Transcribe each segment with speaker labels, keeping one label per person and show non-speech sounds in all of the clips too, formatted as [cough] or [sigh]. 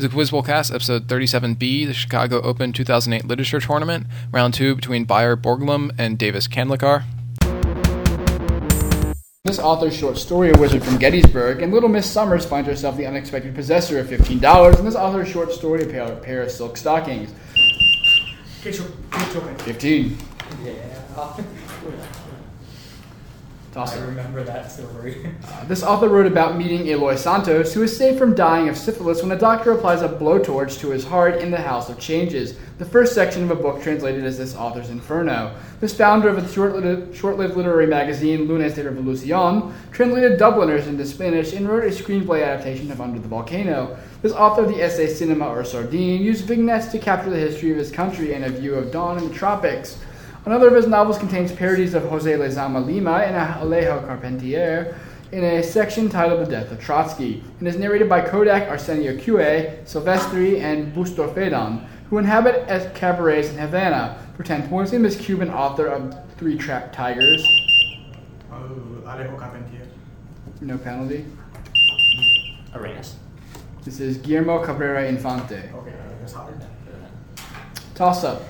Speaker 1: This is Quiz Bowl Cast, episode 37B, the Chicago Open 2008 Literature Tournament, round two between Beyer Borglum and Davis Kandlikar.
Speaker 2: This author's short story, A Wizard from Gettysburg, and Little Miss Summers finds herself the unexpected possessor of $15, and this author's short story, A pair, a pair of silk stockings.
Speaker 3: Get your, get your
Speaker 2: 15.
Speaker 3: Yeah.
Speaker 2: Toss
Speaker 3: I remember that story. [laughs]
Speaker 2: Uh, This author wrote about meeting Eloy Santos, who is saved from dying of syphilis when a doctor applies a blowtorch to his heart in the House of Changes, the first section of a book translated as this author's Inferno. This founder of the short-lived, short-lived literary magazine Lunes de Revolucion translated Dubliners into Spanish and wrote a screenplay adaptation of Under the Volcano. This author of the essay Cinema or Sardine used vignettes to capture the history of his country and a view of dawn in the tropics. Another of his novels contains parodies of Jose Lezama Lima and Alejo Carpentier in a section titled The Death of Trotsky, and is narrated by Kodak, Arsenio Cue, Silvestre, and Bustrófedon, who inhabit as cabarets in Havana. For 10 points, name is Cuban author of Three Trapped Tigers.
Speaker 3: Oh, Alejo Carpentier.
Speaker 2: No penalty.
Speaker 4: Arenas.
Speaker 2: This is Guillermo Cabrera Infante.
Speaker 3: Okay, uh, that's hard.
Speaker 2: Toss up.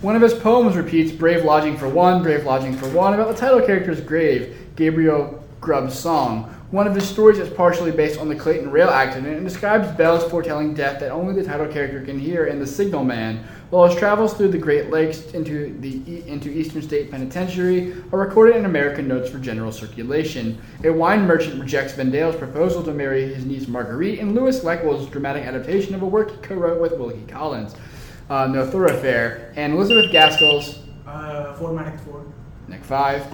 Speaker 2: One of his poems repeats Brave Lodging for One, Brave Lodging for One about the title character's grave, Gabriel Grub's song. One of his stories is partially based on the Clayton rail accident and describes bells foretelling death that only the title character can hear in The Signal Man. While his travels through the Great Lakes into the into Eastern State Penitentiary are recorded in American notes for general circulation. A wine merchant rejects Vendale's proposal to marry his niece Marguerite in Lewis Leckwell's dramatic adaptation of a work he co-wrote with Wilkie Collins uh, No Thoroughfare, and Elizabeth Gaskell's
Speaker 3: Uh, Ford Manic Ford.
Speaker 2: Nick 5,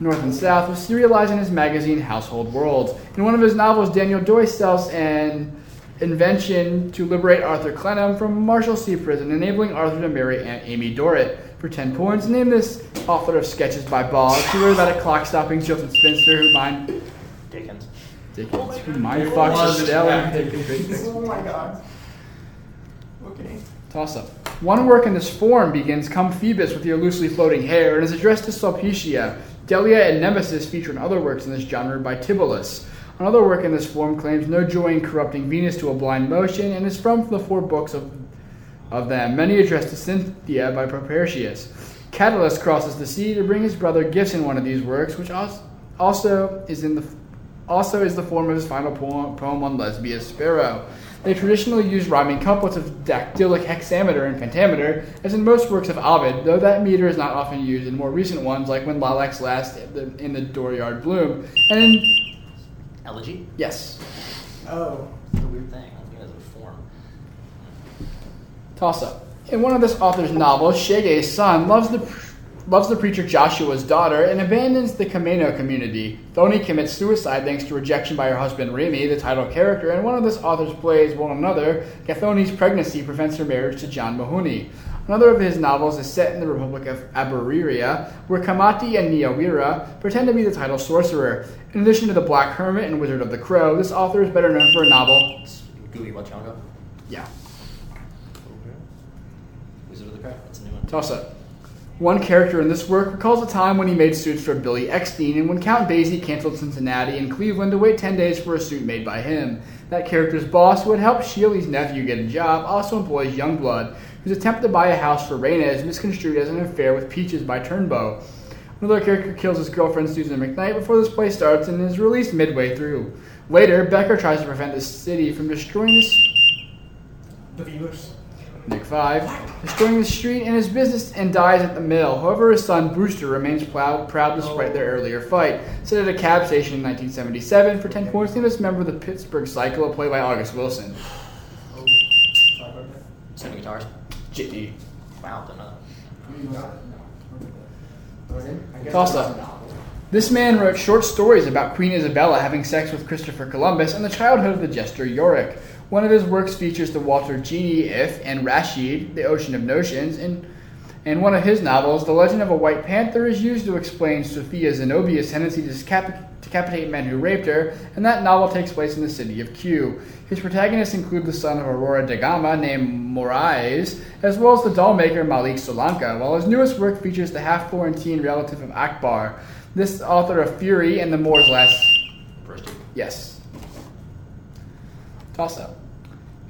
Speaker 2: North and South, was serialized in his magazine Household Words. In one of his novels, Daniel Doyce sells an invention to liberate Arthur Clennam from Marshalsea Prison, enabling Arthur to marry Aunt Amy Dorrit. For 10 points, name this author of Sketches by Boz, who wrote about a clock-stopping jilted spinster who mind...
Speaker 4: Dickens.
Speaker 2: Dickens, who mind fucks Estella and
Speaker 3: Oh my god. Okay.
Speaker 2: Toss up. One work in this form begins Come Phoebus with your loosely floating hair and is addressed to Sulpicia. Delia and Nemesis feature in other works in this genre by Tibullus. Another work in this form claims no joy in corrupting Venus to a blind motion and is from the four books of, of them, many addressed to Cynthia by Propertius. Catullus crosses the sea to bring his brother gifts in one of these works, which also is in the also is the form of his final poem, poem on Lesbia Sparrow. They traditionally use rhyming couplets of dactylic hexameter and pentameter, as in most works of Ovid, though that meter is not often used in more recent ones, like when lilacs last in the, in the dooryard bloom. And in,
Speaker 4: Elegy.
Speaker 2: yes,
Speaker 3: Oh.
Speaker 4: It's a weird thing. I think it's a form.
Speaker 2: toss up. In one of this author's novels, Chege's son loves the loves the preacher Joshua's daughter and abandons the Kameno community. Thoni commits suicide thanks to rejection by her husband Remy, the title character, and one of this author's plays, one another, Gathoni's pregnancy prevents her marriage to John Mahoney. Another of his novels is set in the Republic of Aburiria, where Kamiti and Nyawira pretend to be the title sorcerer. In addition to The Black Hermit and Wizard of the Crow, this author is better known for a novel.
Speaker 4: Ngugi wa Thiong'o.
Speaker 2: Yeah,
Speaker 4: Wizard of the Crow. That's a new one.
Speaker 2: toss up. One character in this work recalls a time when he made suits for Billy Eckstine and when Count Basie canceled Cincinnati and Cleveland to wait 10 days for a suit made by him. That character's boss, who had helped Shealy's nephew get a job, also employs Youngblood, whose attempt to buy a house for Rena is misconstrued as an affair with Peaches by Turnbow. Another character kills his girlfriend Susan McKnight before this play starts and is released midway through. Later, Becker tries to prevent the city from destroying The
Speaker 3: viewers.
Speaker 2: Nick 5, destroying the street and his business and dies at the mill. However, his son Booster remains proud, proud despite their earlier fight. Set at a cab station in 1977 for 10 points, this member of the Pittsburgh Cycle, played by August Wilson.
Speaker 3: Oh.
Speaker 4: Seven guitars.
Speaker 2: Jitney.
Speaker 4: Wow, don't know.
Speaker 3: You got it? No. Okay. I guess
Speaker 2: Toss up. This man wrote short stories about Queen Isabella having sex with Christopher Columbus and the childhood of the jester Yorick. One of his works features the Water Genie Iff and Rashid, The Ocean of Notions, and in one of his novels, The Legend of a White Panther is used to explain Sufiya Zinobia's tendency to decap- decapitate men who raped her, and that novel takes place in the city of Q. His protagonists include the son of Aurora da Gama named Moraes, as well as the doll maker Malik Solanka, while his newest work features the half Florentine relative of Akbar. This author of Fury and the Moor's Last
Speaker 4: First.
Speaker 2: Yes. Toss up.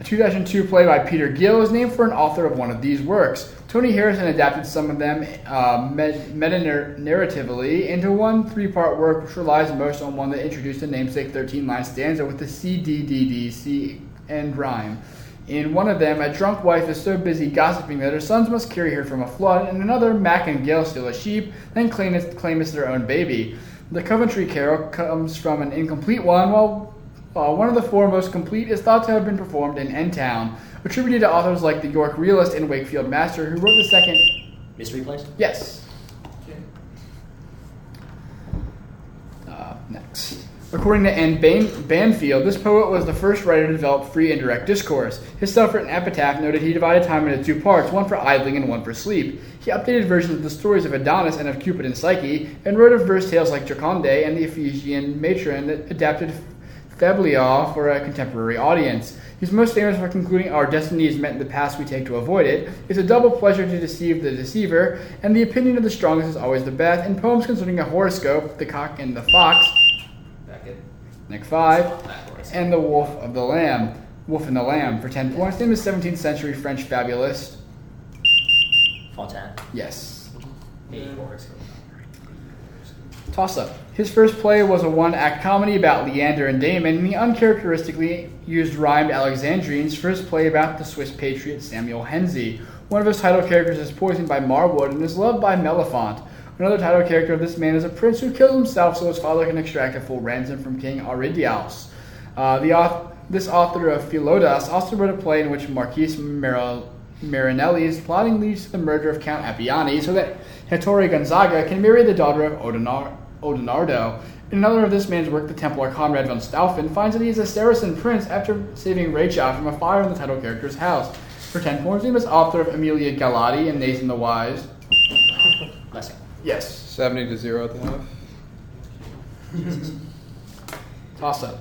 Speaker 2: A 2002 play by Peter Gill is named for an author of one of these works. Tony Harrison adapted some of them uh, meta narratively into one three part work which relies most on one that introduced the namesake 13 line stanza with the C D D D C and rhyme. In one of them, a drunk wife is so busy gossiping that her sons must carry her from a flood. In another, Mak and Gill steal a sheep, then claim, it, claim it's their own baby. The Coventry Carol comes from an incomplete one, while uh, one of the four most complete is thought to have been performed in N Town, attributed to authors like the York realist and Wakefield Master, who wrote the second.
Speaker 4: Mystery Place?
Speaker 2: Yes. Uh, next. According to Anne Ban- Banfield, this poet was the first writer to develop free indirect discourse. His self-written epitaph noted he divided time into two parts, one for idling and one for sleep. He updated versions of the stories of Adonis and of Cupid and Psyche, and wrote of verse tales like Joconde and the Ephesian matron that adapted fabliaux for a contemporary audience. He's most famous for concluding our destiny is met in the paths we take to avoid it. It's a double pleasure to deceive the deceiver, and the opinion of the strongest is always the best. In poems concerning a horoscope, the cock and the fox, Nick 5, and The Wolf of the Lamb. Wolf and the Lamb for 10 points. Name is 17th century French fabulist.
Speaker 4: Fontaine.
Speaker 2: Yes.
Speaker 4: Hey,
Speaker 2: Toss up. His first play was a one act comedy about Leander and Damon, and he uncharacteristically used rhymed Alexandrines his play about the Swiss patriot Samuel Henzi. One of his title characters is poisoned by Marwood and is loved by Mellefont. Another title character of this man is a prince who kills himself so his father can extract a full ransom from King Aridaeus. Uh, the this author of Philotas also wrote a play in which Marquis Mar- Marinelli's plotting leads to the murder of Count Appiani so that Ettore Gonzaga can marry the daughter of Odinar- Odoardo. In another of this man's work, the Templar Conrad von Stauffen finds that he is a Saracen prince after saving Rachel from a fire in the title character's house. For 10 points, he was author of Emilia Galotti and Nathan the Wise.
Speaker 4: Lessing.
Speaker 2: Yes.
Speaker 1: 70 to 0 at the half. [laughs]
Speaker 2: Toss up.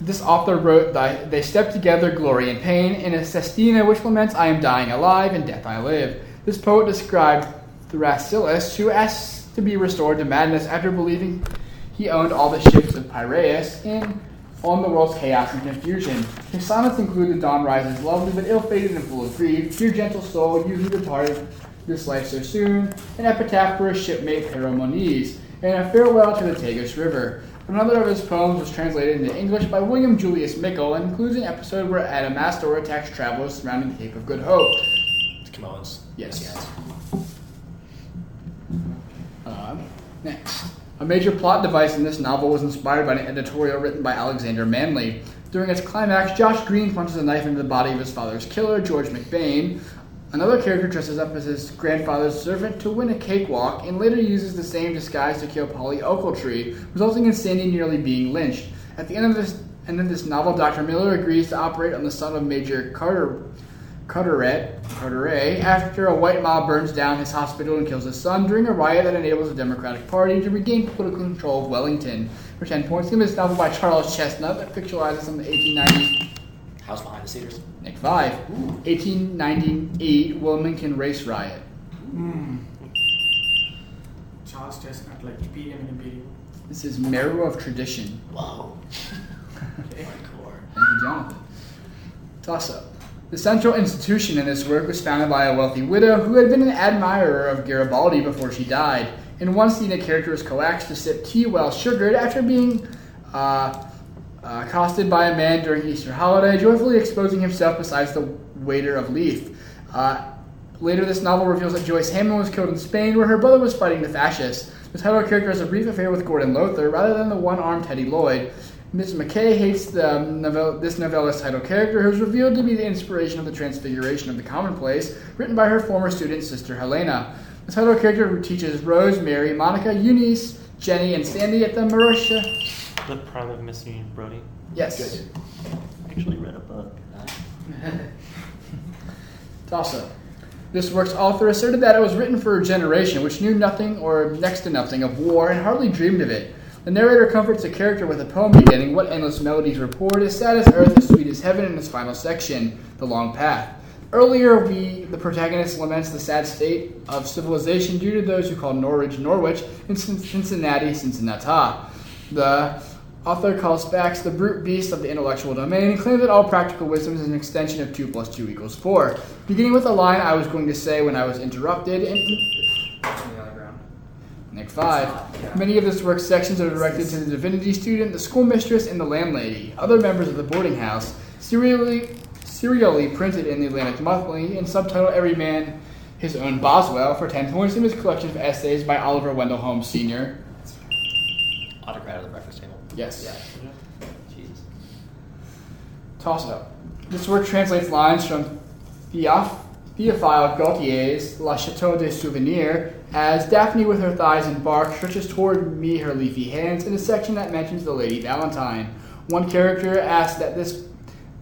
Speaker 2: This author wrote that they step together, glory and pain, in a sestina which laments, I am dying alive, and death I live. This poet described Thrasyllus, who asked to be restored to madness after believing he owned all the ships of Piraeus in on the world's chaos and confusion. His sonnets include The Dawn Rises Lovely but Ill-fated and full of grief, Dear gentle soul, you who departed this life so soon, an epitaph for his shipmate Peromones, and a farewell to the Tagus River. Another of his poems was translated into English by William Julius Mickle and includes an episode where Adamastor attacks travelers surrounding the Cape of Good Hope.
Speaker 4: It's.
Speaker 2: Yes.
Speaker 4: Yes.
Speaker 2: Uh, next. A major plot device in this novel was inspired by an editorial written by Alexander Manly. During its climax, Josh Green punches a knife into the body of his father's killer, George McBane. Another character dresses up as his grandfather's servant to win a cakewalk and later uses the same disguise to kill Polly Ochiltree, resulting in Sandy nearly being lynched. At the end of this end of this novel, Dr. Miller agrees to operate on the son of Major Carter Carteret, Carteret after a white mob burns down his hospital and kills his son during a riot that enables the Democratic Party to regain political control of Wellington. For 10 points, give this novel by Charles Chesnutt that fictionalizes some of the 1890s.
Speaker 4: House behind the cedars.
Speaker 2: Nick 5. 1898 Wilmington Race Riot.
Speaker 3: Hmm. Charles Chesnutt, like Imperium and Imperium.
Speaker 2: This is Marrow of Tradition.
Speaker 4: Whoa. [laughs]
Speaker 3: Okay.
Speaker 4: Hardcore.
Speaker 2: Thank you, Jonathan. Toss up. The central institution in this work was founded by a wealthy widow who had been an admirer of Garibaldi before she died. One scene, a character was coaxed to sip tea well sugared after being uh, uh, accosted by a man during Easter holiday, joyfully exposing himself beside the Water of Leith. Uh, later, this novel reveals that Joyce Hammond was killed in Spain, where her brother was fighting the fascists. The title character has a brief affair with Gordon Lowther rather than the one-armed Teddy Lloyd. Miss Mackay hates the um, novel, this novella's title character, who is revealed to be the inspiration of the Transfiguration of the Commonplace, written by her former student sister Helena. The title character who teaches Rose, Mary, Monica, Eunice, Jenny, and Sandy at the Marussia.
Speaker 5: The Prime of Missy Brodie.
Speaker 2: Yes. Good.
Speaker 5: Actually read a book. [laughs]
Speaker 2: Toss up. This work's author asserted that it was written for a generation which knew nothing or next to nothing of war and hardly dreamed of it. The narrator comforts the character with a poem beginning, What endless melodies were poured, as sad as earth, as sweet as heaven, in its final section, The Long Path. Earlier, we, the protagonist, laments the sad state of civilization due to those who call Norwich Norwich and Cincinnati Cincinnati. The Author calls facts the brute beast of the intellectual domain and claims that all practical wisdom is an extension of 2 plus 2 equals 4. Beginning with a line I was going to say when I was interrupted, and
Speaker 3: On the other ground.
Speaker 2: Nick 5. Many of this work's sections are directed to the divinity student, the schoolmistress, and the landlady, other members of the boarding house, serially, serially printed in the Atlantic Monthly, and subtitled Every Man His Own Boswell for 10 points in his collection of essays by Oliver Wendell Holmes Sr.
Speaker 4: Autocrat of the breakfast table.
Speaker 2: Yes.
Speaker 4: Jesus.
Speaker 2: Toss it up. This work translates lines from Theoph- Theophile Gautier's La Chateau des Souvenirs as Daphne with her thighs and bark stretches toward me her leafy hands in a section that mentions the Lady Valentine. One character asks that this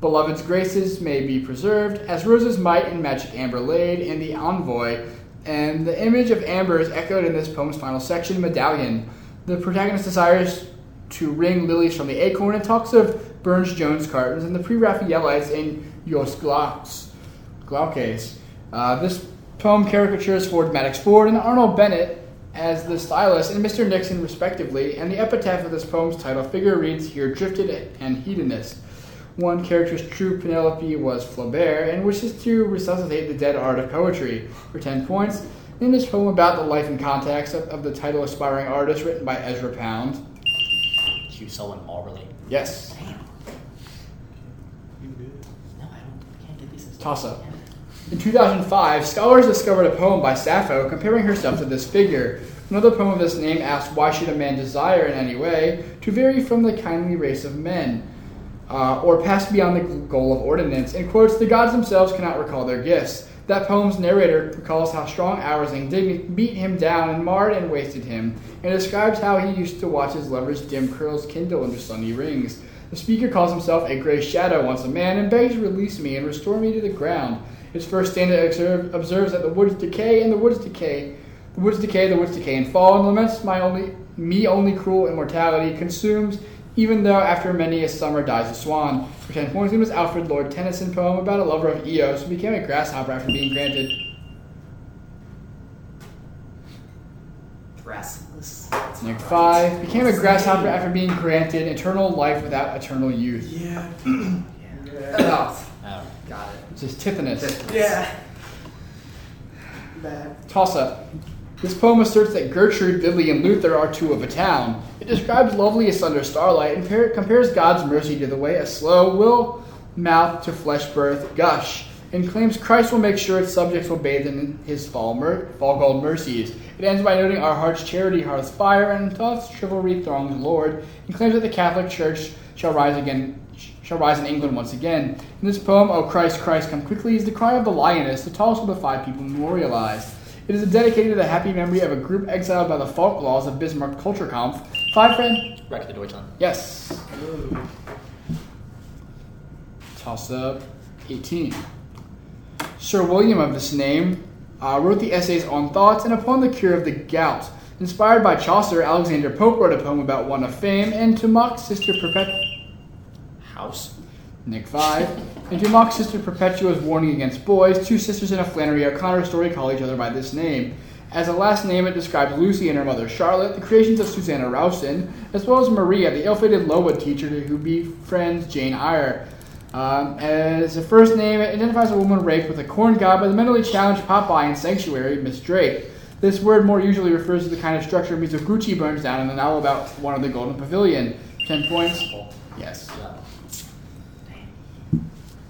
Speaker 2: beloved's graces may be preserved, as roses might in magic amber laid in the envoy, and the image of amber is echoed in this poem's final section, Medallion. The protagonist desires to wring lilies from the acorn and talks of Burne-Jones cartons and the pre Raphaelites in Yeux Glauques. Uh, this poem caricatures Ford Madox Ford and Arnold Bennett as the stylist and Mr. Nixon, respectively, and the epitaph of this poem's title figure reads Here drifted and hedonist. One character's true Penelope was Flaubert and wishes to resuscitate the dead art of poetry for 10 points. In this poem about the life and context of, of the title Aspiring Artist, written by Ezra Pound.
Speaker 4: Hugh Selwyn Mauberley.
Speaker 2: Yes.
Speaker 4: Damn. No, I don't. Can't get these.
Speaker 2: Toss up. In 2005, scholars discovered a poem by Sappho comparing herself to this figure. Another poem of this name asks, Why should a man desire in any way to vary from the kindly race of men, uh, or pass beyond the goal of ordinance? And quotes, The gods themselves cannot recall their gifts. That poem's narrator recalls how strong hours and indignity beat him down and marred and wasted him, and describes how he used to watch his lover's dim curls kindle under sunny rings. The speaker calls himself a gray shadow once a man and begs to release me and restore me to the ground. His first stanza observe, observes that the woods decay and the woods decay, the woods decay, the woods decay and fall, and laments my only me only cruel immortality consumes, even though after many a summer dies a swan. For ten points, it was Alfred Lord Tennyson poem about a lover of Eos who became a grasshopper after being granted.
Speaker 3: Restless.
Speaker 2: Nick five became a grasshopper after being granted eternal life without eternal youth.
Speaker 3: Yeah. [clears throat]
Speaker 2: Oh,
Speaker 3: Oh. got it.
Speaker 2: This is Tithonus.
Speaker 3: Yeah. Bad.
Speaker 2: Toss up. This poem asserts that Gertrude, Lily, and Luther are two of a town. It describes loveliest under starlight and par- compares God's mercy to the way a slow will mouth to flesh birth gush, and claims Christ will make sure its subjects will bathe in his fall, mer- fall gold mercies. It ends by noting our heart's charity hearths fire and thought's chivalry throngs Lord, and claims that the Catholic Church shall rise again. Shall rise in England once again. In this poem, "O Christ, Christ, come quickly," is the cry of the lioness, the tallest of the five people memorialized. It is dedicated to the happy memory of a group exiled by the Falk laws of Bismarck Kulturkampf. Five friend?
Speaker 4: Wreck the Deutschland.
Speaker 2: Yes. Toss up 18. Sir William of this name uh, wrote the essays on thoughts and upon the cure of the gout. Inspired by Chaucer, Alexander Pope wrote a poem about one of fame, and to mock Sister Perpetua.
Speaker 4: House.
Speaker 2: Nick 5. And to mock Sister Perpetua's warning against boys, two sisters in a Flannery O'Connor story call each other by this name. As a last name, it describes Lucy and her mother Charlotte, the creations of Susanna Rowson, as well as Maria, the ill-fated Lowood teacher who befriends Jane Eyre. Um, as a first name, it identifies a woman raped with a corn god by the mentally challenged Popeye in Sanctuary, Miss Drake. This word more usually refers to the kind of structure Mizoguchi burns down in the novel about one of the Golden Pavilion. Ten points? Yes.
Speaker 4: Yeah.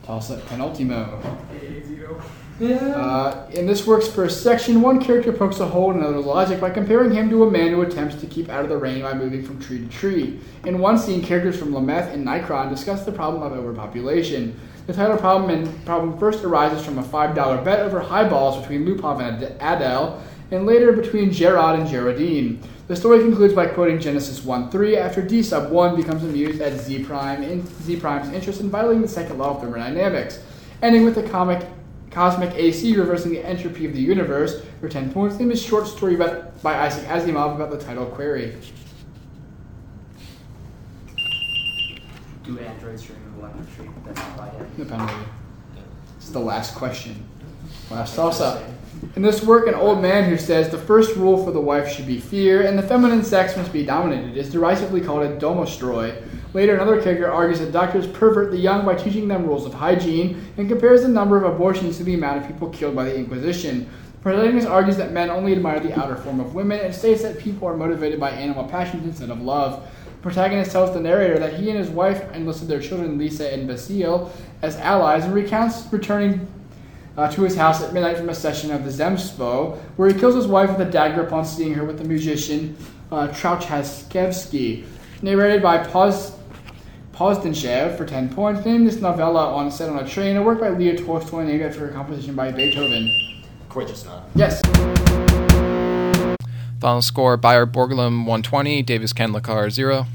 Speaker 2: Toss up penultimo. Uh, in this work's first section, one character pokes a hole in another's logic by comparing him to a man who attempts to keep out of the rain by moving from tree to tree. In one scene, characters from Lameth and Nikron discuss the problem of overpopulation. The title problem and problem first arises from a $5 bet over highballs between Lupov and Adell, and later between Jerrodd and Jerrodine. The story concludes by quoting Genesis 1:3 after D sub 1 becomes amused at Z prime in Z prime's interest in violating the second law of thermodynamics, ending with the comic cosmic AC reversing the entropy of the universe for 10 points. Name is short story about, by Isaac Asimov about the title query.
Speaker 3: Do androids dream of electric sheep? That's not by him.
Speaker 2: The penalty. This is the last question. Toss up. In this work, an old man who says the first rule for the wife should be fear and the feminine sex must be dominated is derisively called a domostroi. Later, another character argues that doctors pervert the young by teaching them rules of hygiene and compares the number of abortions to the amount of people killed by the Inquisition. Protagonist argues that men only admire the outer form of women and states that people are motivated by animal passions instead of love. Protagonist tells the narrator that he and his wife enlisted their children Lisa and Basile as allies and recounts returning uh, to his house at midnight from a session of the Zemstvo, where he kills his wife with a dagger upon seeing her with the musician uh, Trukhachevsky. Narrated by Poz, Pozdnyshev for 10 points. Named this novella on Set on a Train, a work by Leo Tolstoy named after a composition by Beethoven.
Speaker 4: Courageous Not.
Speaker 2: Yes.
Speaker 1: Final score Beyer Borglum 120, Davis Kandlikar 0.